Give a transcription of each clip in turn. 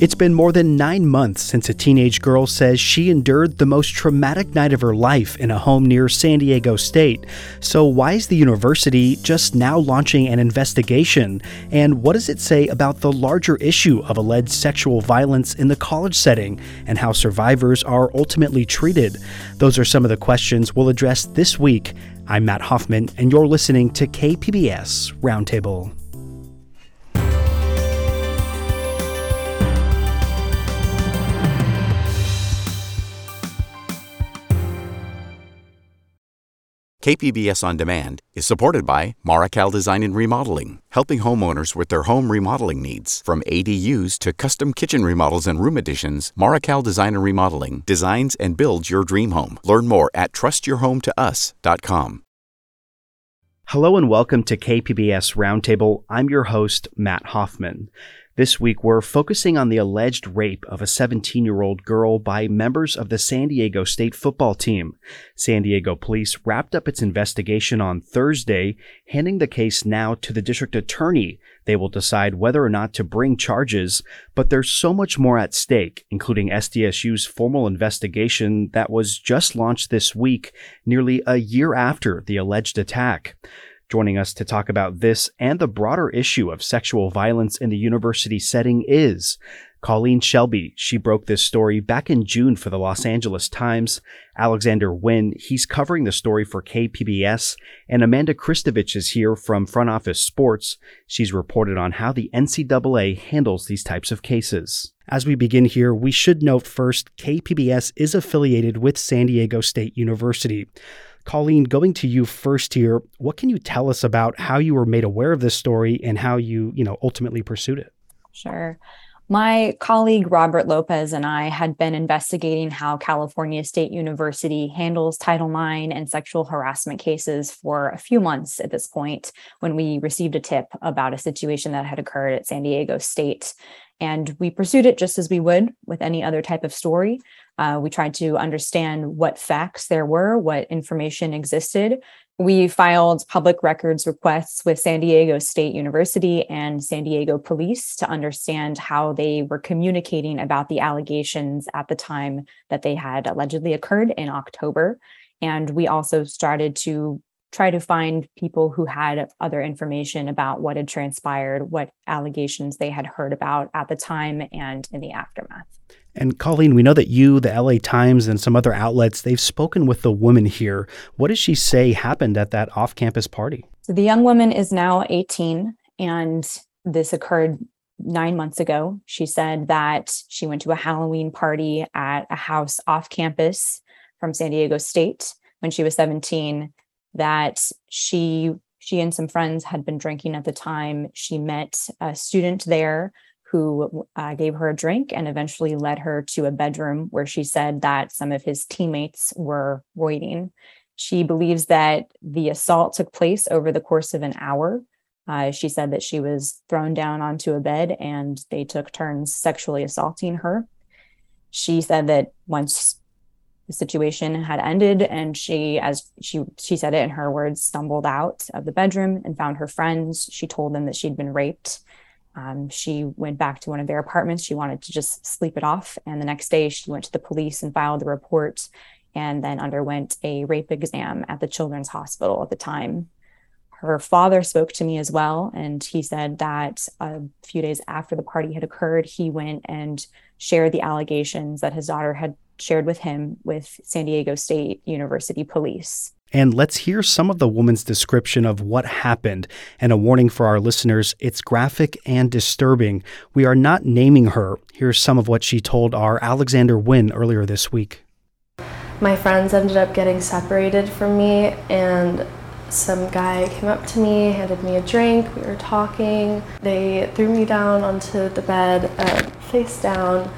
It's been more than nine months since a teenage girl says she endured the most traumatic night of her life in a home near San Diego State. So, why is the university just now launching an investigation? And what does it say about the larger issue of alleged sexual violence in the college setting and how survivors are ultimately treated? Those are some of the questions we'll address this week. I'm Matt Hoffman, and you're listening to KPBS Roundtable. KPBS On Demand is supported by Marrokal Design and Remodeling, helping homeowners with their home remodeling needs. From ADUs to custom kitchen remodels and room additions, Marrokal Design and Remodeling designs and builds your dream home. Learn more at trustyourhometous.com. Hello and welcome to KPBS Roundtable. I'm your host, Matt Hoffman. This week, we're focusing on the alleged rape of a 17 year old girl by members of the San Diego State football team. San Diego police wrapped up its investigation on Thursday, handing the case now to the district attorney. They will decide whether or not to bring charges, but there's so much more at stake, including SDSU's formal investigation that was just launched this week, nearly a year after the alleged attack. Joining us to talk about this and the broader issue of sexual violence in the university setting is Colleen Shalby. She broke this story back in June for the Los Angeles Times. Alexander Nguyen, he's covering the story for KPBS. And Amanda Christovich is here from Front Office Sports. She's reported on how the NCAA handles these types of cases. As we begin here, we should note first KPBS is affiliated with San Diego State University. Colleen, going to you first here, what can you tell us about how you were made aware of this story and how you, you know, ultimately pursued it? Sure. My colleague Robert Lopez and I had been investigating how California State University handles Title IX and sexual harassment cases for a few months at this point when we received a tip about a situation that had occurred at San Diego State. And we pursued it just as we would with any other type of story. Uh, we tried to understand what facts there were, what information existed. We filed public records requests with San Diego State University and San Diego Police to understand how they were communicating about the allegations at the time that they had allegedly occurred in October. And we also started to try to find people who had other information about what had transpired, what allegations they had heard about at the time and in the aftermath. And Colleen, we know that you, the LA Times, and some other outlets, they've spoken with the woman here. What does she say happened at that off campus party? So the young woman is now 18, and this occurred nine months ago. She said that she went to a Halloween party at a house off campus from San Diego State when she was 17 that she she and some friends had been drinking at the time. She met a student there who uh, gave her a drink and eventually led her to a bedroom where she said that some of his teammates were waiting. She believes that the assault took place over the course of an hour. Uh, she said that she was thrown down onto a bed and they took turns sexually assaulting her. She said that once the situation had ended and she as she she said it in her words stumbled out of the bedroom and found her friends. She told them that she'd been raped. Um, she went back to one of their apartments. She wanted to just sleep it off. And the next day she went to the police and filed the report and then underwent a rape exam at the children's hospital at the time her father spoke to me as well and he said that a few days after the party had occurred he went and shared the allegations that his daughter had shared with him with San Diego State University Police. And let's hear some of the woman's description of what happened. And a warning for our listeners it's graphic and disturbing. We are not naming her. Here's some of what she told our Alexander Nguyen earlier this week. My friends ended up getting separated from me, and some guy came up to me, handed me a drink. We were talking. They threw me down onto the bed, uh, face down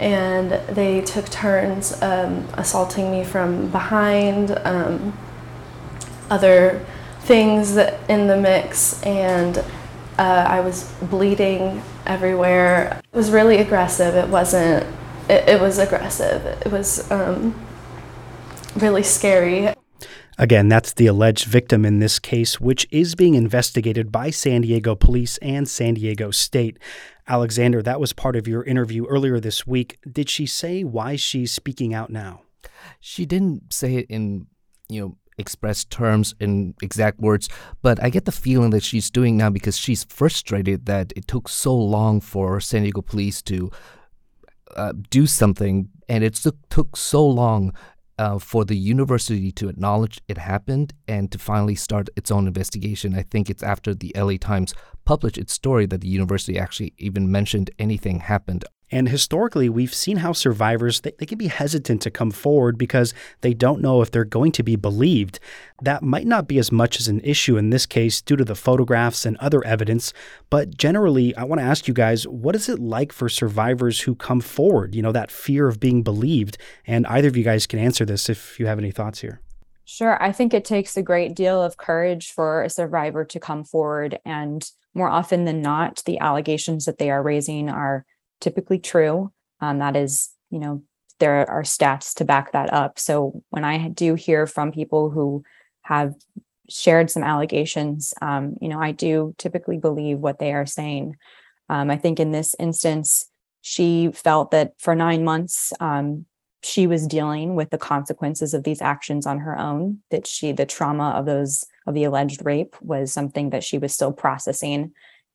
and they took turns um, assaulting me from behind, um, other things in the mix, and Uh, I was bleeding everywhere. It was really aggressive. It wasn't, it, it was aggressive. It was um, really scary. Again, that's the alleged victim in this case, which is being investigated by San Diego police and San Diego State. Alexander, that was part of your interview earlier this week. Did she say why she's speaking out now? She didn't say it in, you know, express terms in exact words, but I get the feeling that she's doing now because she's frustrated that it took so long for San Diego police to uh, do something, and it took so long uh, for the university to acknowledge it happened and to finally start its own investigation. I think it's after the LA Times published its story that the university actually even mentioned anything happened and historically, we've seen how survivors they, they, can be hesitant to come forward because they don't know if they're going to be believed. That might not be as much as an issue in this case due to the photographs and other evidence, but generally, I want to ask you guys, what is it like for survivors who come forward? You know, that fear of being believed. And either of you guys can answer this if you have any thoughts here. Sure. I think it takes a great deal of courage for a survivor to come forward. And more often than not, the allegations that they are raising are typically true. Um, that is, you know, there are stats to back that up. So when I do hear from people who have shared some allegations, um, you know, I do typically believe what they are saying. Um, I think in this instance, she felt that for nine months, um, she was dealing with the consequences of these actions on her own, that she, the trauma of those, of the alleged rape was something that she was still processing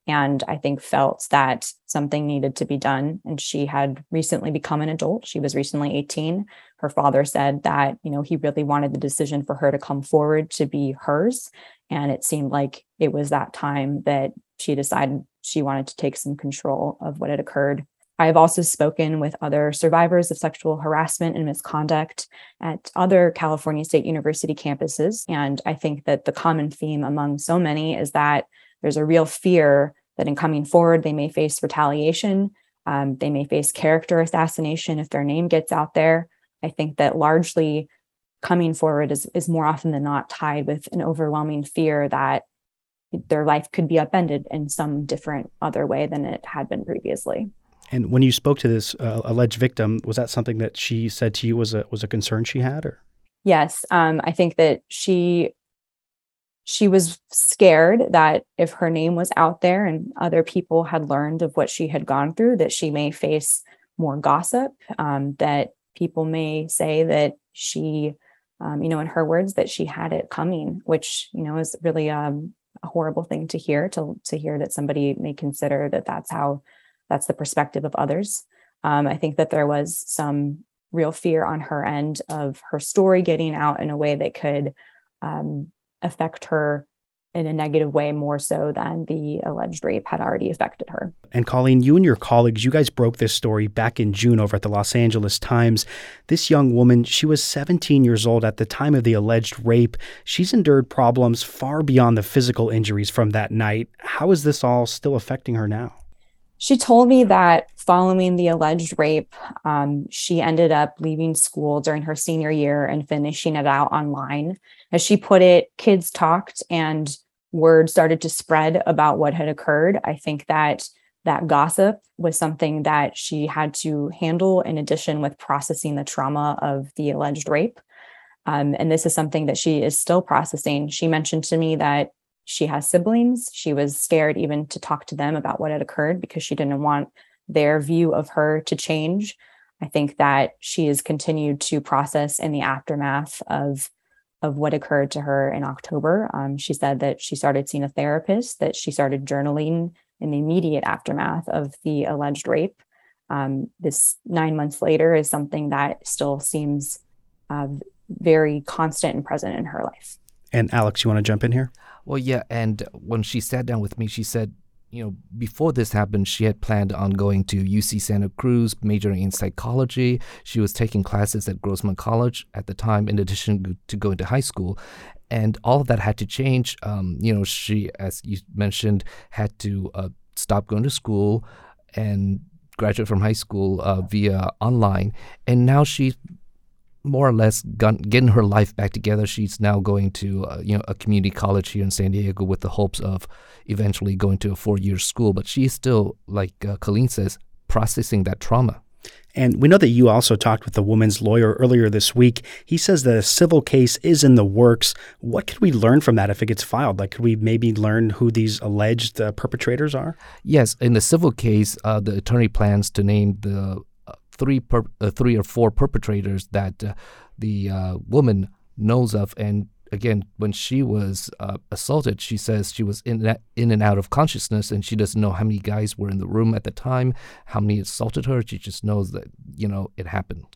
and I think felt that something needed to be done. And she had recently become an adult. She was recently 18. Her father said that, you know, he really wanted the decision for her to come forward to be hers. And it seemed like it was that time that she decided she wanted to take some control of what had occurred. I have also spoken with other survivors of sexual harassment and misconduct at other California State University campuses. And I think that the common theme among so many is that there's a real fear that in coming forward, they may face retaliation. Um, they may face character assassination if their name gets out there. I think that largely coming forward is, is more often than not tied with an overwhelming fear that their life could be upended in some different other way than it had been previously. And when you spoke to this uh, alleged victim, was that something that she said to you was a was a concern she had, or? Yes, um, I think that she she was scared that if her name was out there and other people had learned of what she had gone through, that she may face more gossip, um, that people may say that she, um, you know, in her words, that she had it coming, which, you know, is really um, a horrible thing to hear, to, to hear that somebody may consider that that's how, that's the perspective of others. Um, I think that there was some real fear on her end of her story getting out in a way that could um, affect her in a negative way more so than the alleged rape had already affected her. And Colleen, you and your colleagues, you guys broke this story back in June over at the Los Angeles Times. This young woman, she was 17 years old at the time of the alleged rape. She's endured problems far beyond the physical injuries from that night. How is this all still affecting her now? She told me that following the alleged rape, um, she ended up leaving school during her senior year and finishing it out online. As she put it, kids talked and word started to spread about what had occurred. I think that that gossip was something that she had to handle in addition with processing the trauma of the alleged rape. Um, and this is something that she is still processing. She mentioned to me that she has siblings. She was scared even to talk to them about what had occurred because she didn't want their view of her to change. I think that she has continued to process in the aftermath of of what occurred to her in October. Um, she said that she started seeing a therapist, that she started journaling in the immediate aftermath of the alleged rape. Um, this nine months later is something that still seems uh, very constant and present in her life. And Alex, you want to jump in here? Well, yeah. And when she sat down with me, she said, you know, before this happened, she had planned on going to UC Santa Cruz, majoring in psychology. She was taking classes at Grossmont College at the time, in addition to going to high school. And all of that had to change. Um, you know, she, as you mentioned, had to uh, stop going to school and graduate from high school uh, via online. And now she's more or less got, getting her life back together. She's now going to uh, you know a community college here in San Diego with the hopes of eventually going to a four-year school. But she's still, like uh, Colleen says, processing that trauma. And we know that you also talked with the woman's lawyer earlier this week. He says that a civil case is in the works. What could we learn from that if it gets filed? Like, could we maybe learn who these alleged uh, perpetrators are? Yes, in the civil case, uh, the attorney plans to name the three per, uh, three or four perpetrators that uh, the uh, woman knows of and again, when she was uh, assaulted, she says she was in in and out of consciousness, and she doesn't know how many guys were in the room at the time, how many assaulted her. She just knows that you know it happened.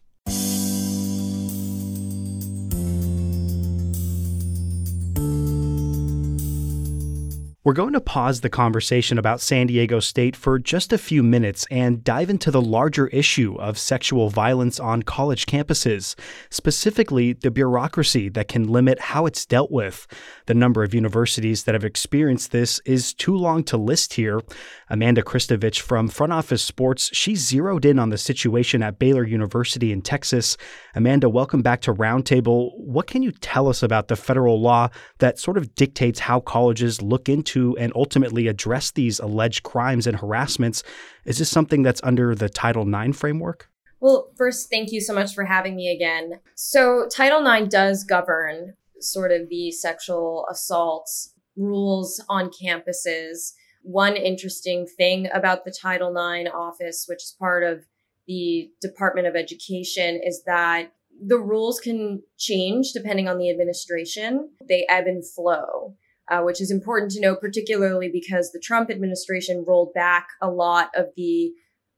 We're going to pause the conversation about San Diego State for just a few minutes and dive into the larger issue of sexual violence on college campuses, specifically the bureaucracy that can limit how it's dealt with. The number of universities that have experienced this is too long to list here. Amanda Christovich from Front Office Sports, she zeroed in on the situation at Baylor University in Texas. Amanda, welcome back to Roundtable. What can you tell us about the federal law that sort of dictates how colleges look into and ultimately address these alleged crimes and harassments. Is this something that's under the Title IX framework? Well, first, thank you so much for having me again. So, Title IX does govern sort of the sexual assaults rules on campuses. One interesting thing about the Title IX office, which is part of the Department of Education, is that the rules can change depending on the administration. They ebb and flow uh, which is important to know, particularly because the Trump administration rolled back a lot of the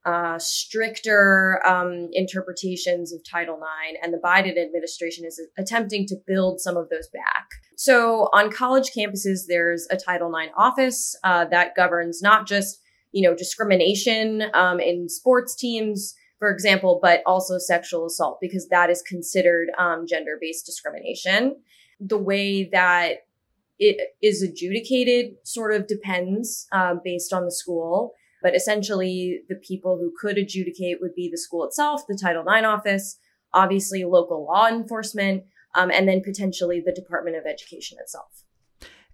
uh, stricter um, interpretations of Title IX, and the Biden administration is attempting to build some of those back. So, on college campuses, there's a Title IX office uh, that governs not just you know discrimination um, in sports teams, for example, but also sexual assault because that is considered um, gender-based discrimination. The way that it is adjudicated sort of depends uh, based on the school. But essentially, the people who could adjudicate would be the school itself, the Title IX office, obviously local law enforcement, um, and then potentially the Department of Education itself.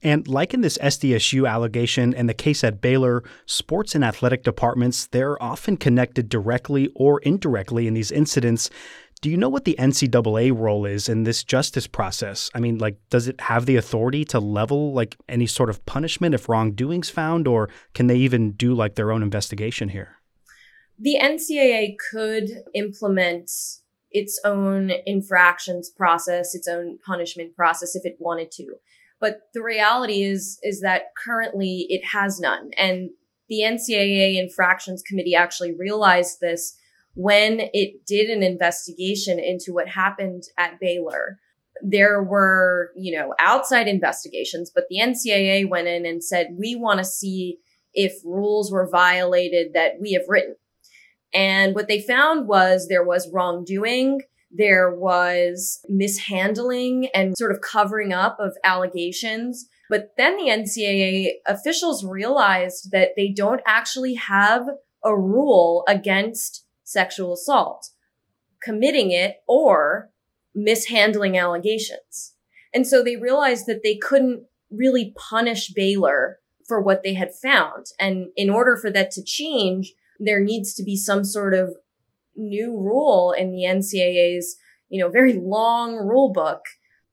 And like in this SDSU allegation and the case at Baylor, sports and athletic departments, they're often connected directly or indirectly in these incidents. Do you know what the NCAA role is in this justice process? I mean, like, does it have the authority to level like any sort of punishment if wrongdoing's found, or can they even do like their own investigation here? The NCAA could implement its own infractions process, its own punishment process if it wanted to. But the reality is, is that currently it has none. And the NCAA infractions committee actually realized this when it did an investigation into what happened at Baylor, there were, you know, outside investigations, but the NCAA went in and said, we want to see if rules were violated that we have written. And what they found was there was wrongdoing. There was mishandling and sort of covering up of allegations. But then the NCAA officials realized that they don't actually have a rule against sexual assault, committing it, or mishandling allegations. And so they realized that they couldn't really punish Baylor for what they had found. And in order for that to change, there needs to be some sort of new rule in the NCAA's, you know, very long rule book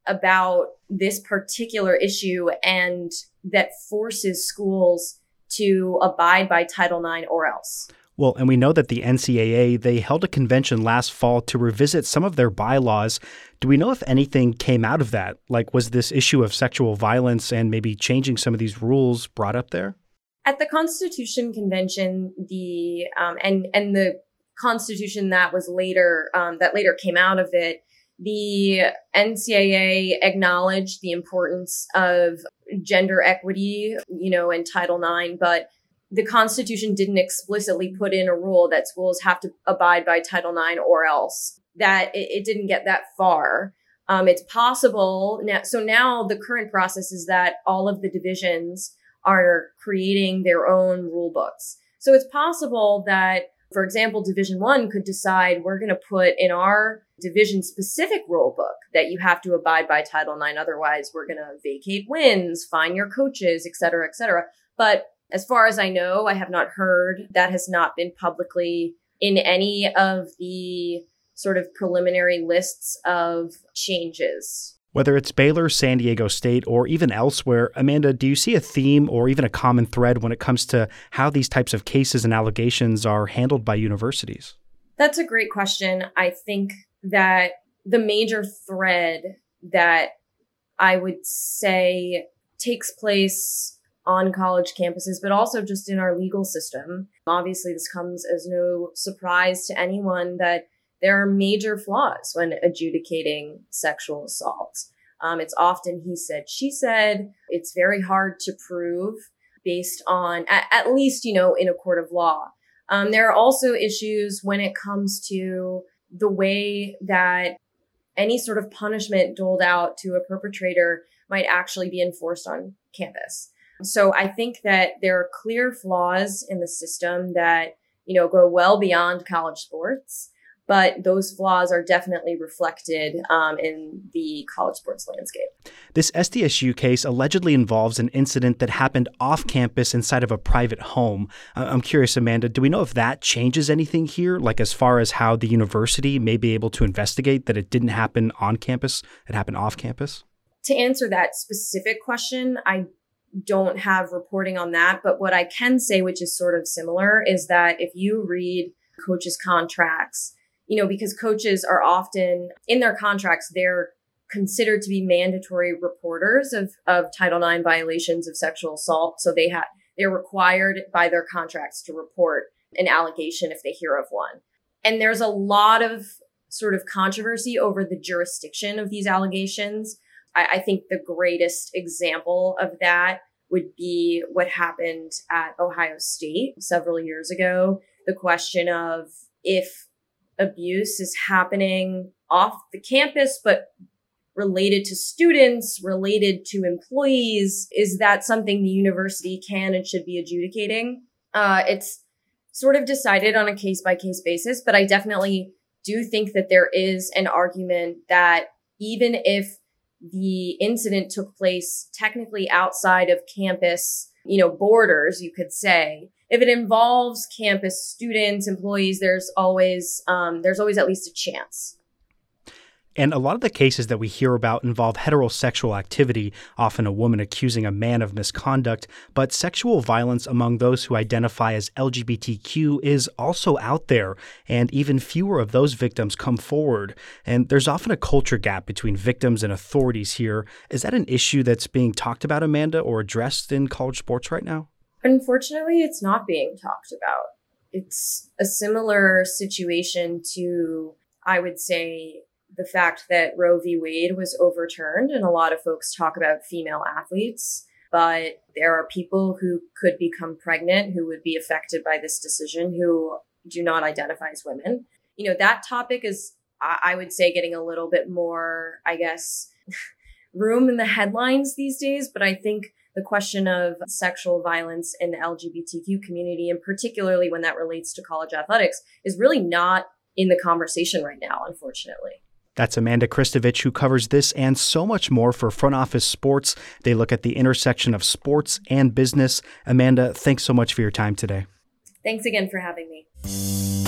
about this particular issue and that forces schools to abide by Title IX or else. Well, and we know that the NCAA, they held a convention last fall to revisit some of their bylaws. Do we know if anything came out of that? Like, was this issue of sexual violence and maybe changing some of these rules brought up there? At the Constitution Convention, the um, and and the Constitution that was later um, that later came out of it, the NCAA acknowledged the importance of gender equity, you know, in Title IX, but the Constitution didn't explicitly put in a rule that schools have to abide by Title IX or else. That it, it didn't get that far. Um, it's possible now. So now the current process is that all of the divisions are creating their own rule books. So it's possible that For example, Division One could decide we're going to put in our division specific rule book that you have to abide by Title IX. Otherwise, we're going to vacate wins, fine your coaches, et cetera, et cetera. But as far as I know, I have not heard that has not been publicly in any of the sort of preliminary lists of changes. Whether it's Baylor, San Diego State, or even elsewhere, Amanda, do you see a theme or even a common thread when it comes to how these types of cases and allegations are handled by universities? That's a great question. I think that the major thread that I would say takes place on college campuses, but also just in our legal system. Obviously, this comes as no surprise to anyone that there are major flaws when adjudicating sexual assault. Um, it's often he said, she said. It's very hard to prove based on, at, at least, you know, in a court of law. Um, there are also issues when it comes to the way that any sort of punishment doled out to a perpetrator might actually be enforced on campus. So I think that there are clear flaws in the system that, you know, go well beyond college sports but those flaws are definitely reflected um, in the college sports landscape. This SDSU case allegedly involves an incident that happened off campus inside of a private home. I'm curious, Amanda, do we know if that changes anything here, like as far as how the university may be able to investigate that it didn't happen on campus, it happened off campus? To answer that specific question, I don't have reporting on that, but what I can say, which is sort of similar, is that if you read coaches' contracts, you know, because coaches are often in their contracts, they're considered to be mandatory reporters of, of Title IX violations of sexual assault. So they have, they're required by their contracts to report an allegation if they hear of one. And there's a lot of sort of controversy over the jurisdiction of these allegations. I, I think the greatest example of that would be what happened at Ohio State several years ago. The question of if abuse is happening off the campus, but related to students, related to employees? Is that something the university can and should be adjudicating? Uh, it's sort of decided on a case by case basis, but I definitely do think that there is an argument that even if the incident took place technically outside of campus, you know, borders, you could say, if it involves campus students, employees, there's always um, there's always at least a chance. And a lot of the cases that we hear about involve heterosexual activity, often a woman accusing a man of misconduct. But sexual violence among those who identify as LGBTQ is also out there, and even fewer of those victims come forward. And there's often a culture gap between victims and authorities here. Is that an issue that's being talked about, Amanda, or addressed in college sports right now? Unfortunately, it's not being talked about. It's a similar situation to, I would say, the fact that Roe v. Wade was overturned, and a lot of folks talk about female athletes, but there are people who could become pregnant who would be affected by this decision who do not identify as women. You know, that topic is, I would say, getting a little bit more, I guess, room in the headlines these days, but I think the question of sexual violence in the LGBTQ community, and particularly when that relates to college athletics, is really not in the conversation right now, unfortunately. That's Amanda Christovich, who covers this and so much more for Front Office Sports. They look at the intersection of sports and business. Amanda, thanks so much for your time today. Thanks again for having me.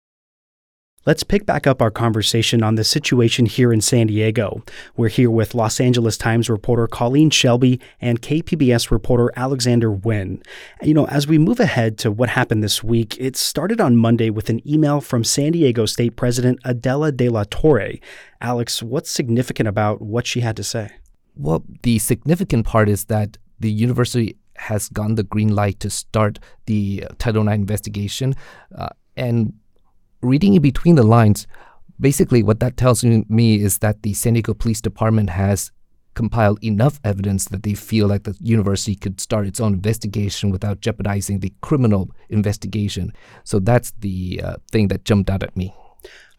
Let's pick back up our conversation on the situation here in San Diego. We're here with Los Angeles Times reporter Colleen Shalby and KPBS reporter Alexander Nguyen. You know, as we move ahead to what happened this week, it started on Monday with an email from San Diego State President Adela de la Torre. Alex, what's significant about what she had to say? Well, the significant part is that the university has gotten the green light to start the Title IX investigation. Uh, and reading in between the lines, basically, what that tells me is that the San Diego Police Department has compiled enough evidence that they feel like the university could start its own investigation without jeopardizing the criminal investigation. So that's the uh, thing that jumped out at me.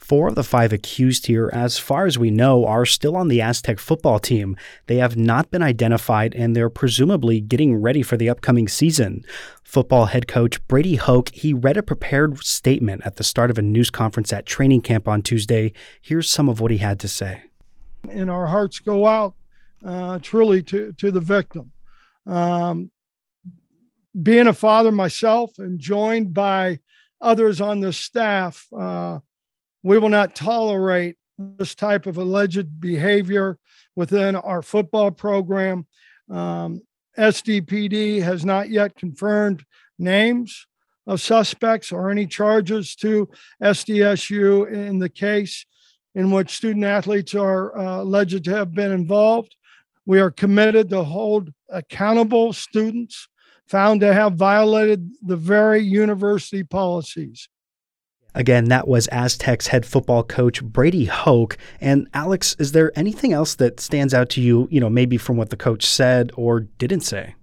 Four of the five accused here, as far as we know, are still on the Aztec football team. They have not been identified and they're presumably getting ready for the upcoming season. Football head coach Brady Hoke, he read a prepared statement at the start of a news conference at training camp on Tuesday. Here's some of what he had to say. And our hearts go out uh, truly to, to the victim. Um, being a father myself and joined by others on the staff, uh, we will not tolerate this type of alleged behavior within our football program. Um, SDPD has not yet confirmed names of suspects or any charges to SDSU in the case in which student athletes are uh, alleged to have been involved. We are committed to hold accountable students found to have violated the very university policies. Again, that was Aztecs head football coach Brady Hoke. And Alex, is there anything else that stands out to you, you know, maybe from what the coach said or didn't say?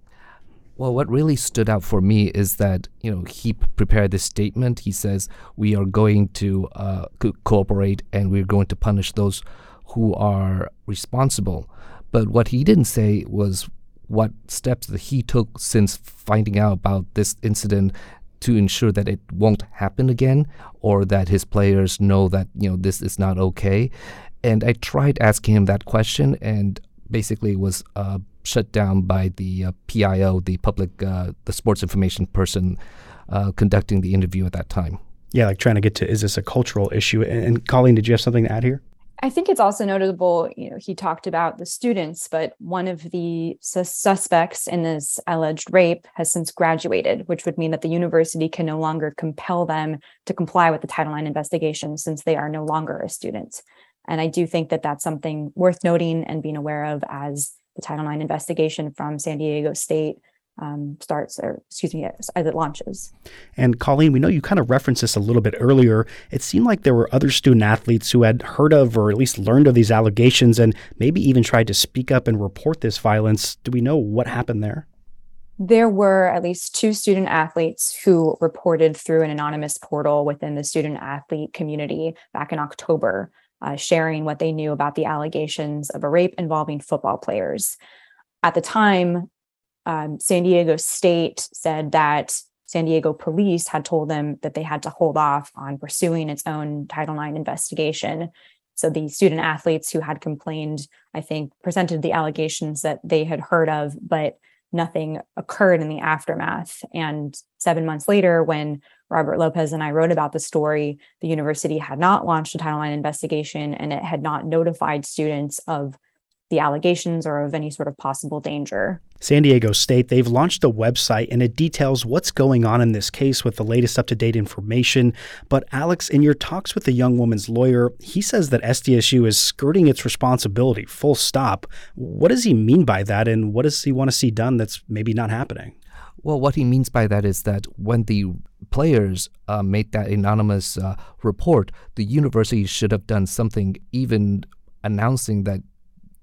Well, what really stood out for me is that you know he prepared this statement. He says we are going to uh, co- cooperate and we're going to punish those who are responsible. But what he didn't say was what steps that he took since finding out about this incident to ensure that it won't happen again or that his players know that you know this is not okay. And i tried asking him that question and basically was uh, shut down by the uh, pio the public uh, the sports information person uh, conducting the interview at that time. Yeah like trying to get to is this a cultural issue? And, and colleen did you have something to add here I think it's also notable, you know, he talked about the students, but one of the suspects in this alleged rape has since graduated, which would mean that the university can no longer compel them to comply with the Title IX investigation since they are no longer a student. And I do think that that's something worth noting and being aware of as the Title IX investigation from San Diego State um, starts or excuse me as, as, it launches. And Colleen, we know you kind of referenced this a little bit earlier. It seemed like there were other student athletes who had heard of or at least learned of these allegations and maybe even tried to speak up and report this violence. Do we know what happened there? There were at least two student athletes who reported through an anonymous portal within the student athlete community back in October, uh, sharing what they knew about the allegations of a rape involving football players. At the time, um, San Diego State said that San Diego police had told them that they had to hold off on pursuing its own Title IX investigation. So the student athletes who had complained, I think, presented the allegations that they had heard of, but nothing occurred in the aftermath. And seven months later, when Robert Lopez and I wrote about the story, the university had not launched a Title IX investigation and it had not notified students of the allegations or of any sort of possible danger. San Diego State, they've launched a website and it details what's going on in this case with the latest up to date information. But, Alex, in your talks with the young woman's lawyer, he says that SDSU is skirting its responsibility, full stop. What does he mean by that, and what does he want to see done that's maybe not happening? Well, what he means by that is that when the players uh, made that anonymous uh, report, the university should have done something, even announcing that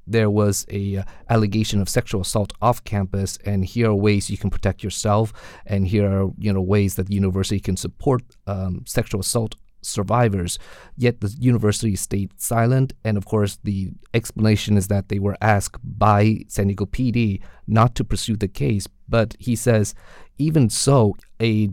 there was a uh, allegation of sexual assault off campus and here are ways you can protect yourself and here are you know ways that the university can support um, sexual assault survivors. Yet the university stayed silent and of course the explanation is that they were asked by san diego pd not to pursue the case. But he says even so a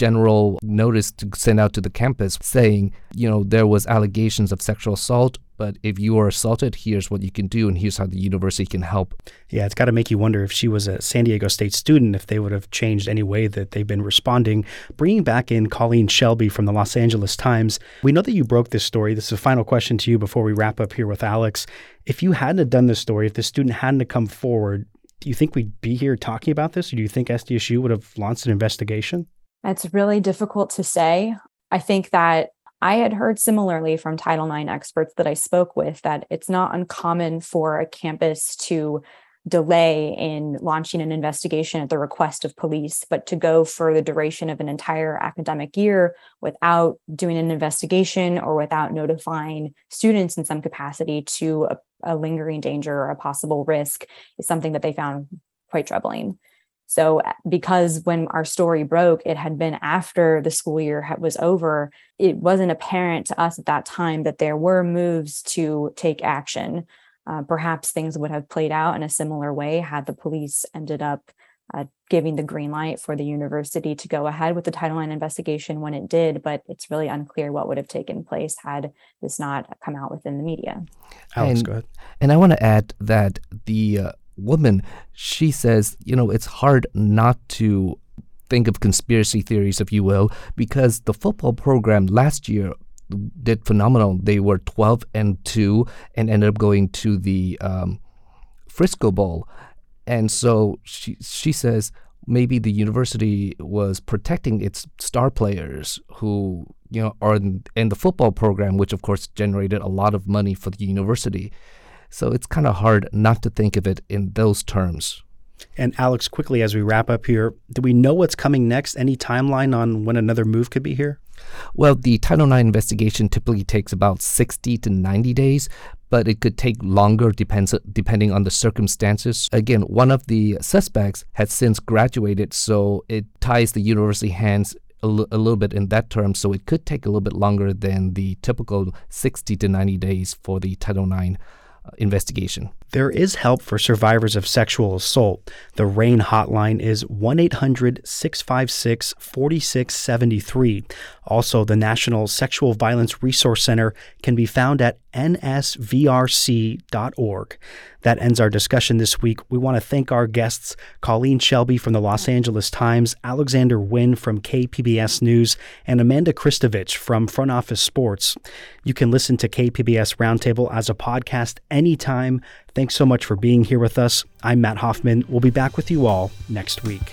general notice to send out to the campus saying, you know, there was allegations of sexual assault, but if you are assaulted, here's what you can do, and here's how the university can help. Yeah, it's got to make you wonder if she was a San Diego State student, if they would have changed any way that they've been responding. Bringing back in Colleen Shalby from the Los Angeles Times, we know that you broke this story. This is a final question to you before we wrap up here with Alex. If you hadn't have done this story, if the student hadn't have come forward, do you think we'd be here talking about this, or do you think SDSU would have launched an investigation? It's really difficult to say. I think that I had heard similarly from Title IX experts that I spoke with that it's not uncommon for a campus to delay in launching an investigation at the request of police, but to go for the duration of an entire academic year without doing an investigation or without notifying students in some capacity to a, a lingering danger or a possible risk is something that they found quite troubling. So, because when our story broke, it had been after the school year was over, it wasn't apparent to us at that time that there were moves to take action. Uh, perhaps things would have played out in a similar way had the police ended up uh, giving the green light for the university to go ahead with the Title IX investigation when it did, but it's really unclear what would have taken place had this not come out within the media. Alex, and, go ahead. And I want to add that the uh, woman, she says, you know, it's hard not to think of conspiracy theories, if you will, because the football program last year did phenomenal. They were 12 and 2 and ended up going to the um, Frisco Bowl. And so she, she says maybe the university was protecting its star players who, you know, are in, in the football program, which of course generated a lot of money for the university. So it's kind of hard not to think of it in those terms. And Alex, quickly as we wrap up here, do we know what's coming next? Any timeline on when another move could be here? Well, the Title IX investigation typically takes about 60 to 90 days, but it could take longer depends, depending on the circumstances. Again, one of the suspects has since graduated, so it ties the university hands a, l- a little bit in that term, so it could take a little bit longer than the typical 60 to 90 days for the Title IX investigation. There is help for survivors of sexual assault. The RAINN hotline is 1 800 656 4673. Also, the National Sexual Violence Resource Center can be found at nsvrc.org. That ends our discussion this week. We want to thank our guests Colleen Shalby from the Los Angeles Times, Alexander Nguyen from KPBS News, and Amanda Christovich from Front Office Sports. You can listen to KPBS Roundtable as a podcast anytime. Thanks so much for being here with us. I'm Matt Hoffman. We'll be back with you all next week.